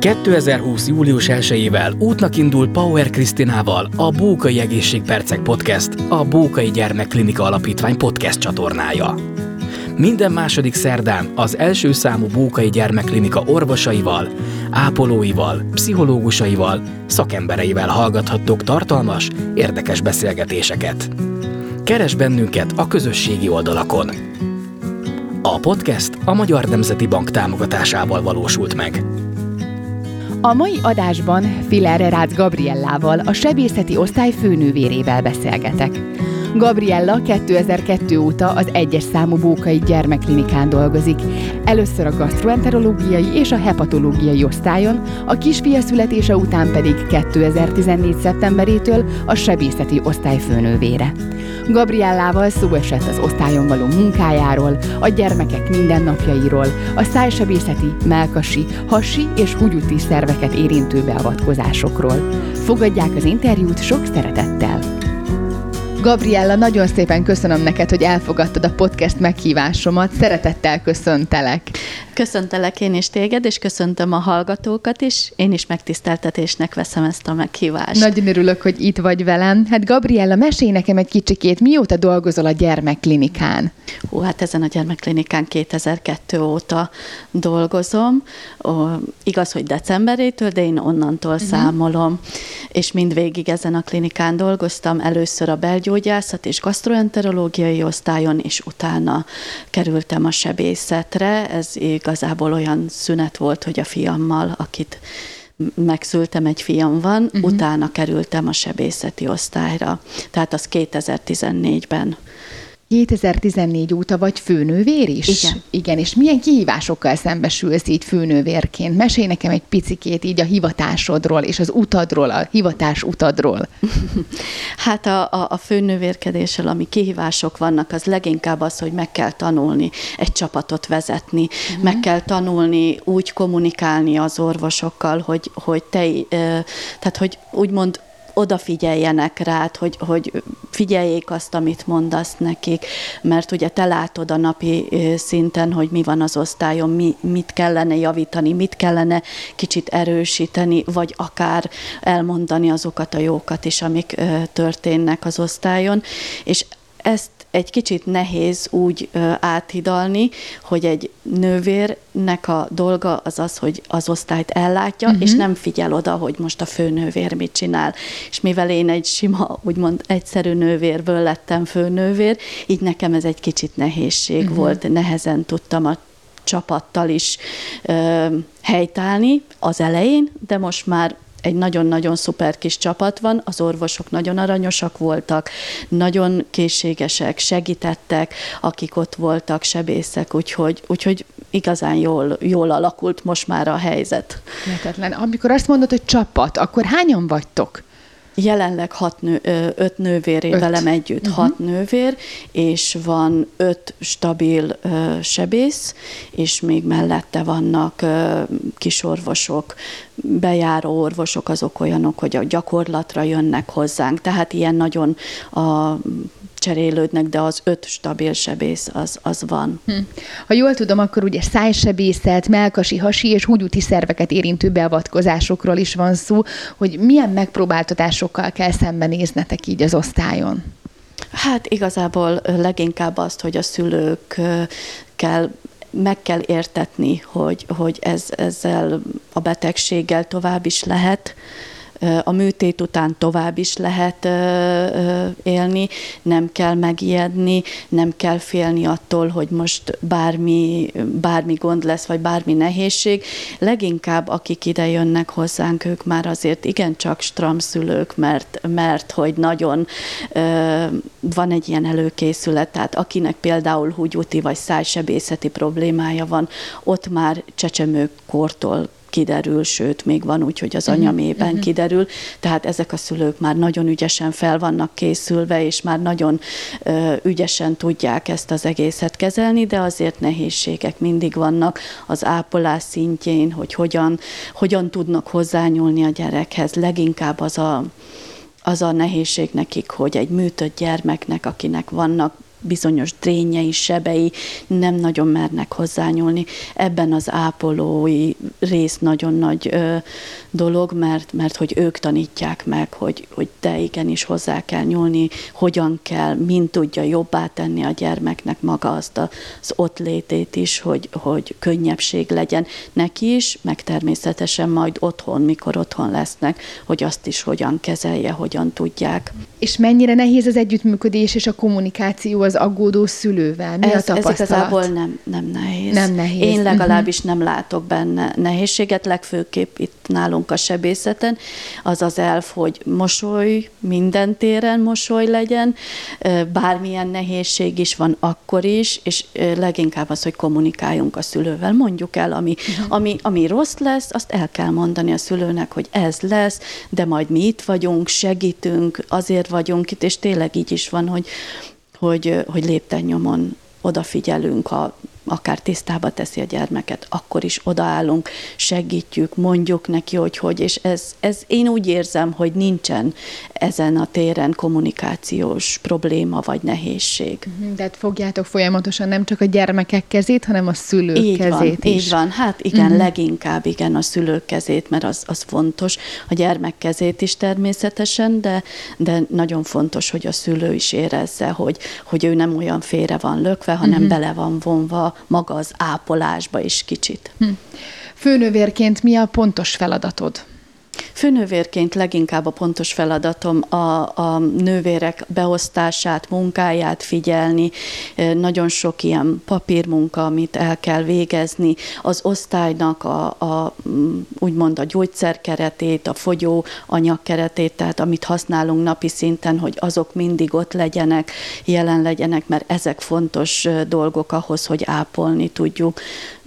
2020. július 1-ével útnak indul Power Krisztinával a Bókai Egészségpercek Podcast, a Bókai Gyermekklinika Alapítvány podcast csatornája. Minden második szerdán az első számú Bókai Gyermekklinika orvosaival, ápolóival, pszichológusaival, szakembereivel hallgathattok tartalmas, érdekes beszélgetéseket. Keres bennünket a közösségi oldalakon. A podcast a Magyar Nemzeti Bank támogatásával valósult meg. A mai adásban Filer Rácz Gabriellával, a sebészeti osztály főnővérével beszélgetek. Gabriella 2002 óta az egyes számú Bókai Gyermekklinikán dolgozik. Először a gastroenterológiai és a hepatológiai osztályon, a kisfia születése után pedig 2014. szeptemberétől a sebészeti osztály főnővére. Gabriellával szó esett az osztályon való munkájáról, a gyermekek mindennapjairól, a szájsebészeti, melkasi, hasi és húgyúti szerveket érintő beavatkozásokról. Fogadják az interjút sok szeretettel! Gabriella, nagyon szépen köszönöm neked, hogy elfogadtad a podcast meghívásomat. Szeretettel köszöntelek. Köszöntelek én is téged, és köszöntöm a hallgatókat is. Én is megtiszteltetésnek veszem ezt a meghívást. Nagyon örülök, hogy itt vagy velem. Hát Gabriella, mesélj nekem egy kicsikét, mióta dolgozol a gyermekklinikán? Hú, hát ezen a gyermekklinikán 2002 óta dolgozom. Ó, igaz, hogy decemberétől, de én onnantól uh-huh. számolom. És mindvégig ezen a klinikán dolgoztam. Először a belgyógyászat és gastroenterológiai osztályon, és utána kerültem a sebészetre. Ez igazából olyan szünet volt, hogy a fiammal, akit megszültem, egy fiam van, uh-huh. utána kerültem a sebészeti osztályra. Tehát az 2014-ben 2014 óta vagy főnővér is? Igen. Igen, és milyen kihívásokkal szembesülsz így főnővérként? Mesélj nekem egy picikét így a hivatásodról és az utadról, a hivatás utadról. hát a, a, a főnővérkedéssel, ami kihívások vannak, az leginkább az, hogy meg kell tanulni egy csapatot vezetni, uh-huh. meg kell tanulni úgy kommunikálni az orvosokkal, hogy, hogy te, tehát hogy úgymond odafigyeljenek rád, hogy, hogy figyeljék azt, amit mondasz nekik, mert ugye te látod a napi szinten, hogy mi van az osztályon, mi, mit kellene javítani, mit kellene kicsit erősíteni, vagy akár elmondani azokat a jókat is, amik történnek az osztályon, és ezt egy kicsit nehéz úgy áthidalni, hogy egy nővérnek a dolga az az, hogy az osztályt ellátja, uh-huh. és nem figyel oda, hogy most a főnővér mit csinál. És mivel én egy sima, úgymond egyszerű nővérből lettem főnővér, így nekem ez egy kicsit nehézség uh-huh. volt, nehezen tudtam a csapattal is ö, helytállni az elején, de most már egy nagyon-nagyon szuper kis csapat van, az orvosok nagyon aranyosak voltak, nagyon készségesek, segítettek, akik ott voltak, sebészek, úgyhogy, úgyhogy igazán jól, jól alakult most már a helyzet. Lehetetlen. Amikor azt mondod, hogy csapat, akkor hányan vagytok? Jelenleg hat nő, öt nővér öt. velem együtt, uh-huh. hat nővér, és van öt stabil uh, sebész, és még mellette vannak uh, kisorvosok, bejáró orvosok, azok olyanok, hogy a gyakorlatra jönnek hozzánk, tehát ilyen nagyon a cserélődnek, de az öt stabil sebész az, az van. Hm. Ha jól tudom, akkor ugye szájsebészet, melkasi, hasi és húgyúti szerveket érintő beavatkozásokról is van szó, hogy milyen megpróbáltatásokkal kell szembenéznetek így az osztályon? Hát igazából leginkább azt, hogy a szülők kell meg kell értetni, hogy, hogy ez, ezzel a betegséggel tovább is lehet, a műtét után tovább is lehet élni, nem kell megijedni, nem kell félni attól, hogy most bármi, bármi gond lesz, vagy bármi nehézség. Leginkább, akik ide jönnek hozzánk, ők már azért igencsak stramszülők, mert, mert hogy nagyon van egy ilyen előkészület, tehát akinek például húgyúti vagy szájsebészeti problémája van, ott már csecsemőkortól kiderül, sőt, még van úgy, hogy az mhm, anyamében uh-huh. kiderül, tehát ezek a szülők már nagyon ügyesen fel vannak készülve, és már nagyon ö, ügyesen tudják ezt az egészet kezelni, de azért nehézségek mindig vannak az ápolás szintjén, hogy hogyan, hogyan tudnak hozzányúlni a gyerekhez. Leginkább az a, az a nehézség nekik, hogy egy műtött gyermeknek, akinek vannak bizonyos drényei, sebei nem nagyon mernek hozzányúlni. Ebben az ápolói rész nagyon nagy ö, dolog, mert, mert hogy ők tanítják meg, hogy, hogy de igenis hozzá kell nyúlni, hogyan kell, mint tudja jobbá tenni a gyermeknek maga azt az ott létét is, hogy, hogy könnyebbség legyen neki is, meg természetesen majd otthon, mikor otthon lesznek, hogy azt is hogyan kezelje, hogyan tudják. És mennyire nehéz az együttműködés és a kommunikáció az aggódó szülővel? Mi ez, a tapasztalat? Ez igazából nem, nem nehéz. Nem nehéz. Én legalábbis uh-huh. nem látok benne nehézséget, legfőképp itt nálunk a sebészeten, az az elf, hogy mosoly, minden téren mosoly legyen, bármilyen nehézség is van akkor is, és leginkább az, hogy kommunikáljunk a szülővel, mondjuk el, ami, uh-huh. ami, ami rossz lesz, azt el kell mondani a szülőnek, hogy ez lesz, de majd mi itt vagyunk, segítünk, azért vagyunk itt, és tényleg így is van, hogy, hogy, hogy lépten nyomon odafigyelünk, ha akár tisztába teszi a gyermeket, akkor is odaállunk, segítjük, mondjuk neki, hogy hogy, és ez, ez én úgy érzem, hogy nincsen ezen a téren kommunikációs probléma vagy nehézség. Mhm, tehát fogjátok folyamatosan nem csak a gyermekek kezét, hanem a szülők így kezét van, is. Így van, hát igen, uh-huh. leginkább igen a szülők kezét, mert az, az fontos. A gyermek kezét is természetesen, de, de nagyon fontos, hogy a szülő is érezze, hogy, hogy ő nem olyan félre van lökve, hanem uh-huh. bele van vonva maga az ápolásba is kicsit. Hm. Főnövérként mi a pontos feladatod? Főnővérként leginkább a pontos feladatom a, a nővérek beosztását, munkáját figyelni, nagyon sok ilyen papírmunka, amit el kell végezni, az osztálynak a, a úgymond a gyógyszerkeretét, a fogyó anyagkeretét, tehát amit használunk napi szinten, hogy azok mindig ott legyenek, jelen legyenek, mert ezek fontos dolgok ahhoz, hogy ápolni tudjuk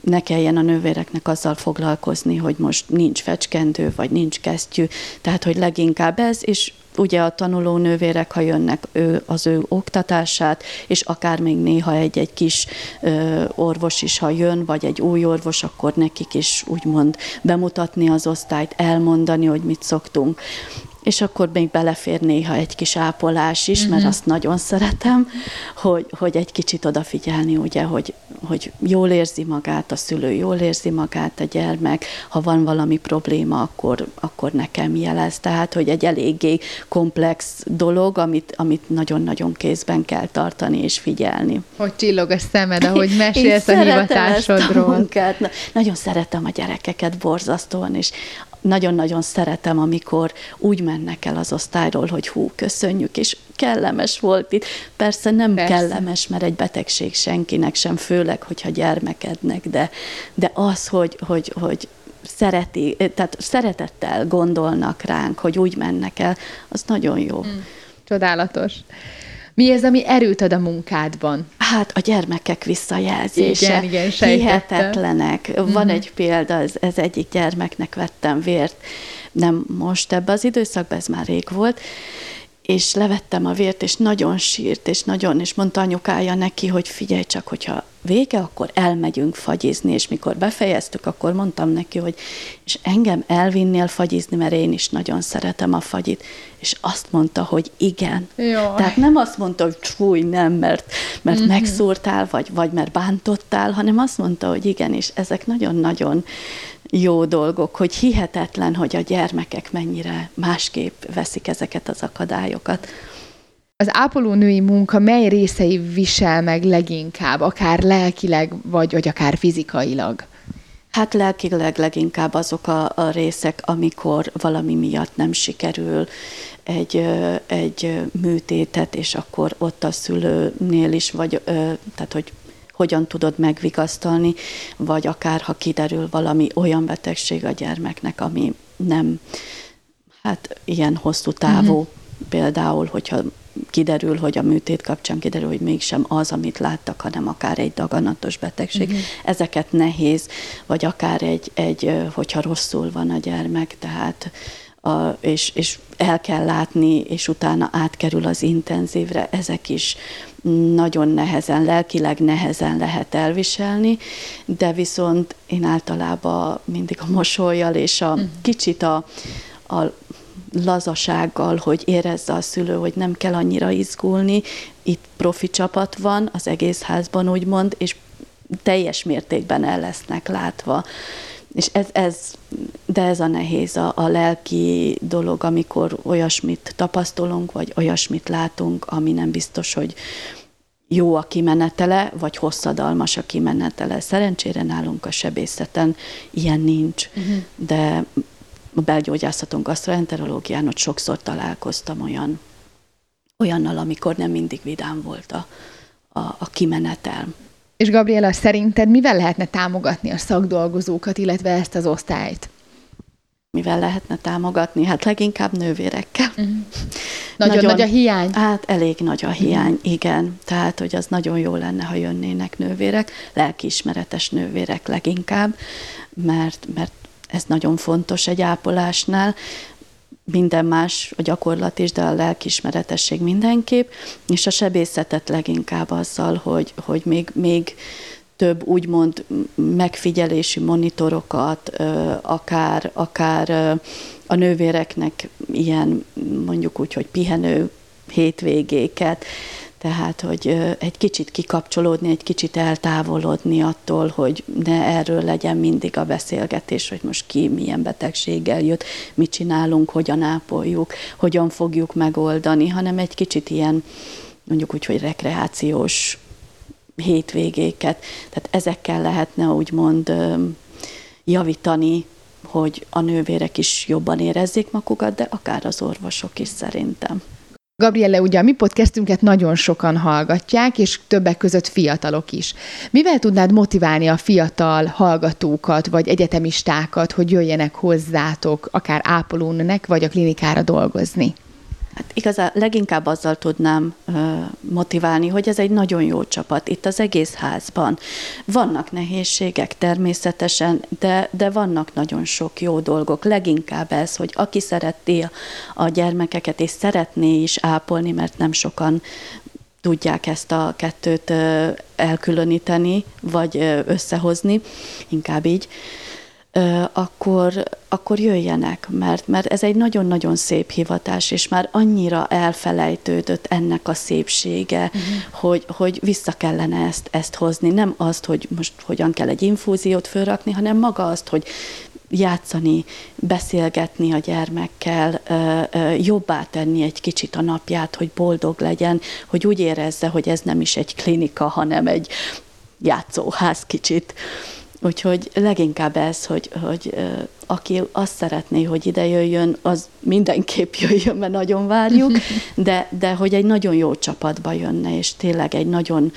ne kelljen a nővéreknek azzal foglalkozni, hogy most nincs fecskendő, vagy nincs kesztyű, tehát hogy leginkább ez, és ugye a tanuló nővérek, ha jönnek ő, az ő oktatását, és akár még néha egy-egy kis ö, orvos is, ha jön, vagy egy új orvos, akkor nekik is úgymond bemutatni az osztályt, elmondani, hogy mit szoktunk és akkor még belefér néha egy kis ápolás is, mert uh-huh. azt nagyon szeretem, hogy, hogy egy kicsit odafigyelni, ugye, hogy, hogy jól érzi magát a szülő, jól érzi magát a gyermek, ha van valami probléma, akkor, akkor nekem jelez. Tehát, hogy egy eléggé komplex dolog, amit, amit nagyon-nagyon kézben kell tartani és figyelni. Hogy csillog a szemed, ahogy mesélsz a hivatásodról. A nagyon szeretem a gyerekeket borzasztóan, és nagyon-nagyon szeretem, amikor úgy mennek el az osztályról, hogy hú, köszönjük, és kellemes volt itt. Persze nem Persze. kellemes, mert egy betegség senkinek sem, főleg, hogyha gyermekednek, de, de az, hogy, hogy, hogy szereti, tehát szeretettel gondolnak ránk, hogy úgy mennek el, az nagyon jó. Mm. Csodálatos. Mi ez, ami erőt ad a munkádban? Hát a gyermekek visszajelzése. Igen, igen, Hihetetlenek. Mm-hmm. Van egy példa, ez, ez egyik gyermeknek vettem vért, nem most ebbe az időszakban, ez már rég volt, és levettem a vért, és nagyon sírt, és nagyon, és mondta anyukája neki, hogy figyelj csak, hogyha vége, akkor elmegyünk fagyizni, és mikor befejeztük, akkor mondtam neki, hogy és engem elvinnél fagyizni, mert én is nagyon szeretem a fagyit, és azt mondta, hogy igen. Jaj. Tehát nem azt mondta, hogy fúj, nem, mert, mert mm-hmm. megszúrtál, vagy, vagy mert bántottál, hanem azt mondta, hogy igen, és ezek nagyon-nagyon jó dolgok, hogy hihetetlen, hogy a gyermekek mennyire másképp veszik ezeket az akadályokat. Az ápolónői munka mely részei visel meg leginkább, akár lelkileg, vagy, vagy akár fizikailag? Hát lelkileg leginkább azok a, a részek, amikor valami miatt nem sikerül egy, egy műtétet, és akkor ott a szülőnél is, vagy tehát, hogy hogyan tudod megvigasztalni, vagy akár ha kiderül valami olyan betegség a gyermeknek, ami nem, hát ilyen hosszú távú, uh-huh. például, hogyha kiderül, hogy a műtét kapcsán kiderül, hogy mégsem az, amit láttak, hanem akár egy daganatos betegség. Uh-huh. Ezeket nehéz, vagy akár egy, egy, hogyha rosszul van a gyermek, tehát a, és, és el kell látni, és utána átkerül az intenzívre, ezek is nagyon nehezen, lelkileg nehezen lehet elviselni, de viszont én általában mindig a mosolyjal és a mhm. kicsit a, a lazasággal, hogy érezze a szülő, hogy nem kell annyira izgulni. Itt profi csapat van az egész házban, úgymond, és teljes mértékben el lesznek látva. És ez, ez, de ez a nehéz, a, a lelki dolog, amikor olyasmit tapasztalunk, vagy olyasmit látunk, ami nem biztos, hogy jó a kimenetele, vagy hosszadalmas a kimenetele. Szerencsére nálunk a sebészeten ilyen nincs, uh-huh. de a belgyógyászaton, gastroenterológián ott sokszor találkoztam olyan, olyannal, amikor nem mindig vidám volt a, a, a kimenetel. És Gabriela, szerinted mivel lehetne támogatni a szakdolgozókat, illetve ezt az osztályt? Mivel lehetne támogatni? Hát leginkább nővérekkel. Uh-huh. Nagyon, nagyon nagy a hiány? Hát elég nagy a hiány, uh-huh. igen. Tehát, hogy az nagyon jó lenne, ha jönnének nővérek, lelkiismeretes nővérek leginkább, mert, mert ez nagyon fontos egy ápolásnál, minden más, a gyakorlat is, de a lelkismeretesség mindenképp, és a sebészetet leginkább azzal, hogy, hogy még, még több úgymond megfigyelési monitorokat, akár, akár a nővéreknek ilyen mondjuk úgy, hogy pihenő hétvégéket, tehát, hogy egy kicsit kikapcsolódni, egy kicsit eltávolodni attól, hogy ne erről legyen mindig a beszélgetés, hogy most ki milyen betegséggel jött, mit csinálunk, hogyan ápoljuk, hogyan fogjuk megoldani, hanem egy kicsit ilyen, mondjuk úgy, hogy rekreációs hétvégéket. Tehát ezekkel lehetne úgymond javítani, hogy a nővérek is jobban érezzék magukat, de akár az orvosok is szerintem. Gabriele, ugye a mi podcastünket nagyon sokan hallgatják, és többek között fiatalok is. Mivel tudnád motiválni a fiatal hallgatókat, vagy egyetemistákat, hogy jöjjenek hozzátok, akár ápolónőnek, vagy a klinikára dolgozni? Hát igazán leginkább azzal tudnám motiválni, hogy ez egy nagyon jó csapat itt az egész házban. Vannak nehézségek természetesen, de, de vannak nagyon sok jó dolgok. Leginkább ez, hogy aki szereti a gyermekeket, és szeretné is ápolni, mert nem sokan tudják ezt a kettőt elkülöníteni, vagy összehozni, inkább így, akkor, akkor jöjjenek, mert, mert ez egy nagyon-nagyon szép hivatás, és már annyira elfelejtődött ennek a szépsége, uh-huh. hogy, hogy vissza kellene ezt, ezt hozni. Nem azt, hogy most hogyan kell egy infúziót fölrakni, hanem maga azt, hogy játszani, beszélgetni a gyermekkel, jobbá tenni egy kicsit a napját, hogy boldog legyen, hogy úgy érezze, hogy ez nem is egy klinika, hanem egy játszóház kicsit. Úgyhogy leginkább ez, hogy, hogy aki azt szeretné, hogy ide jöjjön, az mindenképp jöjjön, mert nagyon várjuk, de, de hogy egy nagyon jó csapatba jönne, és tényleg egy nagyon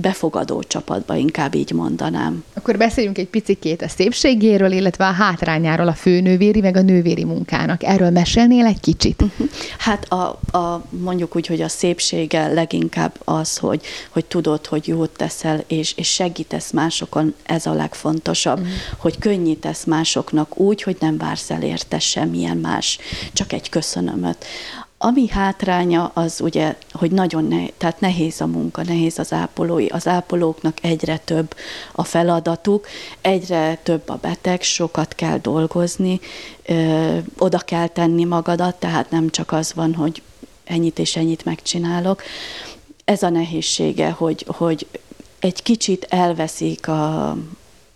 befogadó csapatba, inkább így mondanám. Akkor beszéljünk egy picikét a szépségéről, illetve a hátrányáról a főnővéri, meg a nővéri munkának. Erről mesélnél egy kicsit? Uh-huh. Hát a, a, mondjuk úgy, hogy a szépsége leginkább az, hogy, hogy tudod, hogy jót teszel, és, és segítesz másokon, ez a legfontosabb, uh-huh. hogy könnyítesz másoknak úgy, hogy nem vársz el érte semmilyen más, csak egy köszönömöt. Ami hátránya az ugye, hogy nagyon ne, tehát nehéz a munka, nehéz az ápolói. Az ápolóknak egyre több a feladatuk, egyre több a beteg, sokat kell dolgozni, ö, oda kell tenni magadat, tehát nem csak az van, hogy ennyit és ennyit megcsinálok. Ez a nehézsége, hogy, hogy egy kicsit elveszik a,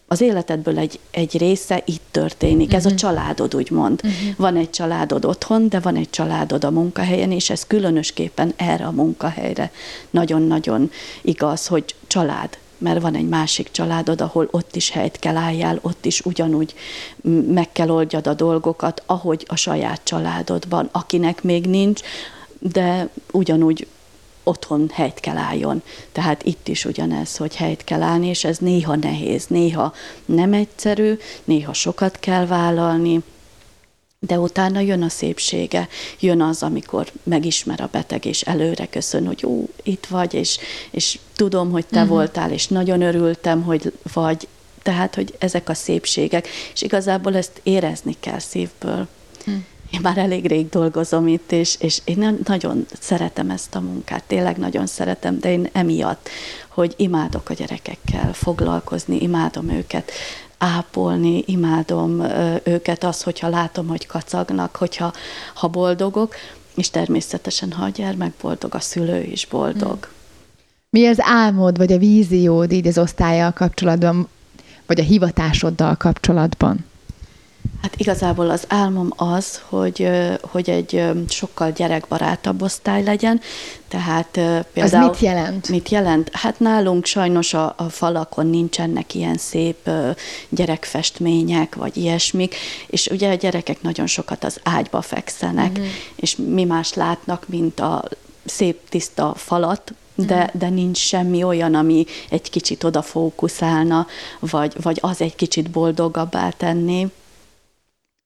az életedből egy, egy része itt történik. Uh-huh. Ez a mhm. családod, úgymond. Uh-huh. Van egy családod otthon, de van egy családod a munkahelyen, és ez különösképpen erre a munkahelyre nagyon-nagyon igaz, hogy család mert van egy másik családod, ahol ott is helyt kell álljál, ott is ugyanúgy meg kell oldjad a dolgokat, ahogy a saját családodban, akinek még nincs, de ugyanúgy otthon helyt kell álljon. Tehát itt is ugyanez, hogy helyt kell állni, és ez néha nehéz, néha nem egyszerű, néha sokat kell vállalni, de utána jön a szépsége, jön az, amikor megismer a beteg, és előre köszön, hogy ó, itt vagy, és, és tudom, hogy te uh-huh. voltál, és nagyon örültem, hogy vagy. Tehát, hogy ezek a szépségek, és igazából ezt érezni kell szívből. Uh-huh én már elég rég dolgozom itt, és, és én nagyon szeretem ezt a munkát, tényleg nagyon szeretem, de én emiatt, hogy imádok a gyerekekkel foglalkozni, imádom őket ápolni, imádom őket, az, hogyha látom, hogy kacagnak, hogyha ha boldogok, és természetesen, ha a gyermek boldog, a szülő is boldog. Mi az álmod, vagy a víziód így az osztályjal kapcsolatban, vagy a hivatásoddal kapcsolatban? Hát igazából az álmom az, hogy, hogy egy sokkal gyerekbarátabb osztály legyen, tehát például... Az mit jelent? Mit jelent? Hát nálunk sajnos a, a falakon nincsenek ilyen szép gyerekfestmények, vagy ilyesmik, és ugye a gyerekek nagyon sokat az ágyba fekszenek, uh-huh. és mi más látnak, mint a szép tiszta falat, de, mhm. de nincs semmi olyan, ami egy kicsit oda fókuszálna, vagy, vagy az egy kicsit boldogabbá tenni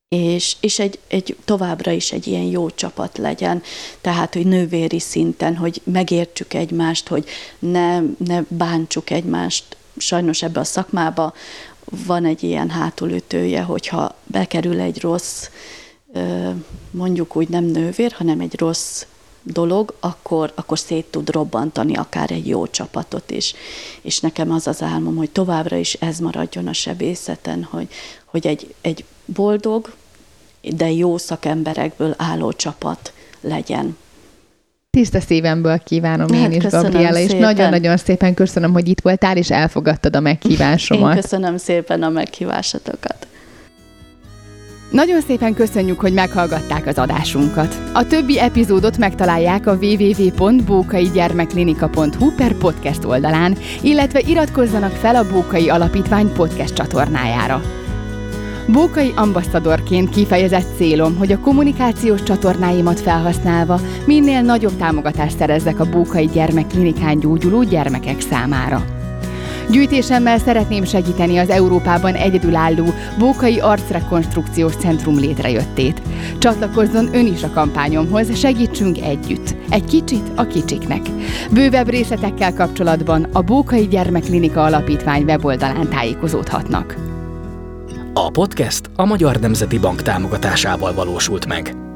és, és egy, egy továbbra is egy ilyen jó csapat legyen, tehát, hogy nővéri szinten, hogy megértsük egymást, hogy ne, ne bántsuk egymást. Sajnos ebbe a szakmába van egy ilyen hátulütője, hogyha bekerül egy rossz, mondjuk úgy nem nővér, hanem egy rossz dolog, akkor, akkor szét tud robbantani akár egy jó csapatot is. És nekem az az álmom, hogy továbbra is ez maradjon a sebészeten, hogy, hogy egy, egy boldog, de jó szakemberekből álló csapat legyen. Tiszta szívemből kívánom hát, én is, Gabriela, és nagyon-nagyon szépen köszönöm, hogy itt voltál, és elfogadtad a meghívásomat. Én köszönöm szépen a meghívásatokat. Nagyon szépen köszönjük, hogy meghallgatták az adásunkat. A többi epizódot megtalálják a www.bókaigyermeklinika.hu per podcast oldalán, illetve iratkozzanak fel a Bókai Alapítvány podcast csatornájára. Bókai ambasszadorként kifejezett célom, hogy a kommunikációs csatornáimat felhasználva minél nagyobb támogatást szerezzek a Bókai Gyermekklinikán gyógyuló gyermekek számára. Gyűjtésemmel szeretném segíteni az Európában egyedülálló Bókai Arcrekonstrukciós Centrum létrejöttét. Csatlakozzon ön is a kampányomhoz, segítsünk együtt. Egy kicsit a kicsiknek. Bővebb részletekkel kapcsolatban a Bókai Gyermekklinika Alapítvány weboldalán tájékozódhatnak. A podcast a Magyar Nemzeti Bank támogatásával valósult meg.